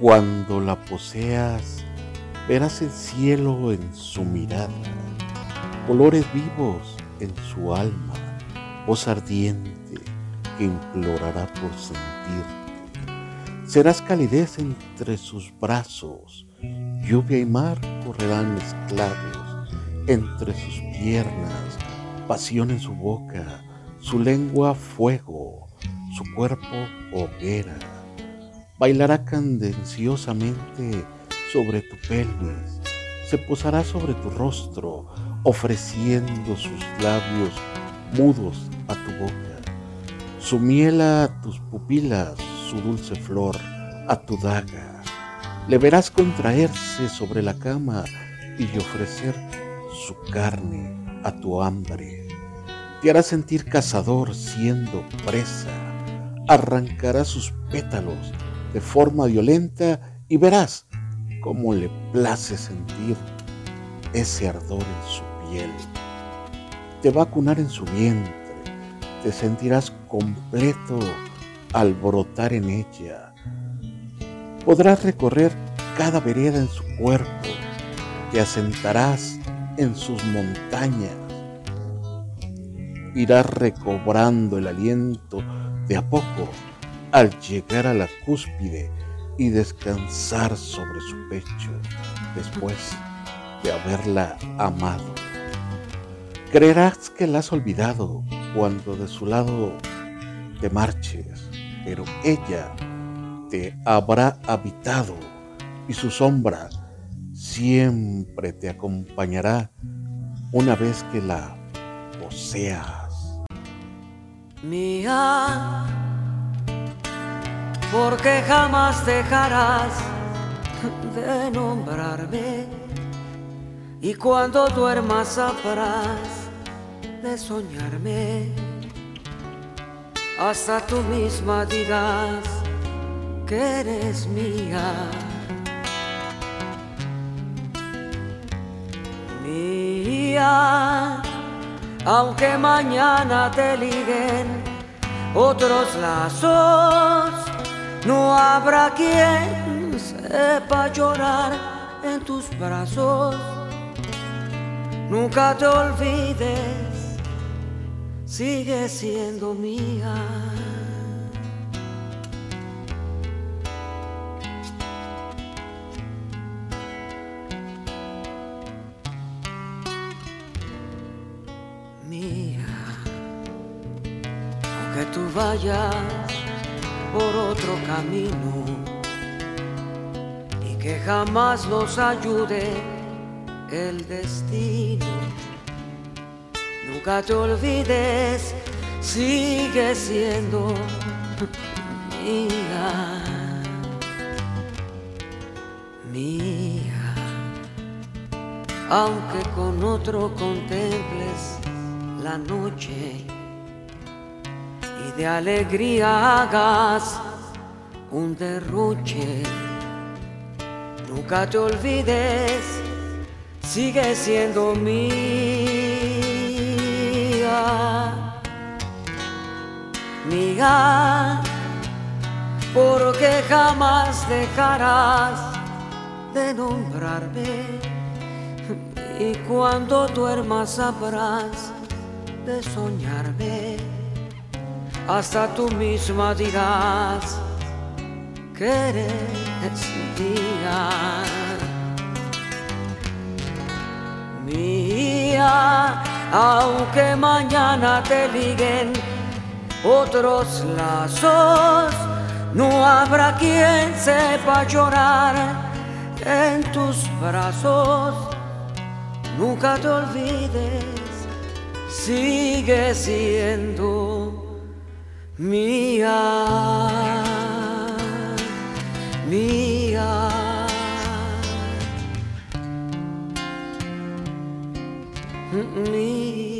Cuando la poseas, verás el cielo en su mirada, colores vivos en su alma, voz ardiente que implorará por sentirte. Serás calidez entre sus brazos, lluvia y mar correrán mezclados entre sus piernas, pasión en su boca, su lengua fuego, su cuerpo hoguera. Bailará candenciosamente sobre tu pelvis, se posará sobre tu rostro, ofreciendo sus labios mudos a tu boca, su miel a tus pupilas, su dulce flor a tu daga. Le verás contraerse sobre la cama y ofrecer su carne a tu hambre. Te hará sentir cazador siendo presa. Arrancará sus pétalos de forma violenta y verás cómo le place sentir ese ardor en su piel. Te va a cunar en su vientre, te sentirás completo al brotar en ella. Podrás recorrer cada vereda en su cuerpo, te asentarás en sus montañas. Irás recobrando el aliento de a poco al llegar a la cúspide y descansar sobre su pecho después de haberla amado. Creerás que la has olvidado cuando de su lado te marches, pero ella te habrá habitado y su sombra siempre te acompañará una vez que la poseas. Mía, porque jamás dejarás de nombrarme y cuando duermas sabrás de soñarme. Hasta tú misma dirás que eres mía. Mía, aunque mañana te liguen otros lazos, no habrá quien sepa llorar en tus brazos. Nunca te olvides, sigue siendo mía. Mía, aunque tú vayas por otro camino y que jamás nos ayude el destino. Nunca te olvides, sigue siendo mía, mía. Aunque con otro contemples la noche de alegría hagas un derroche, nunca te olvides sigue siendo mía, mía, porque jamás dejarás de nombrarme. Y cuando duermas sabrás de soñarme, hasta tú misma dirás que eres mía. mía, aunque mañana te liguen otros lazos, no habrá quien sepa llorar en tus brazos. Nunca te olvides, sigue siendo Mia, Mia. Mm, Mia.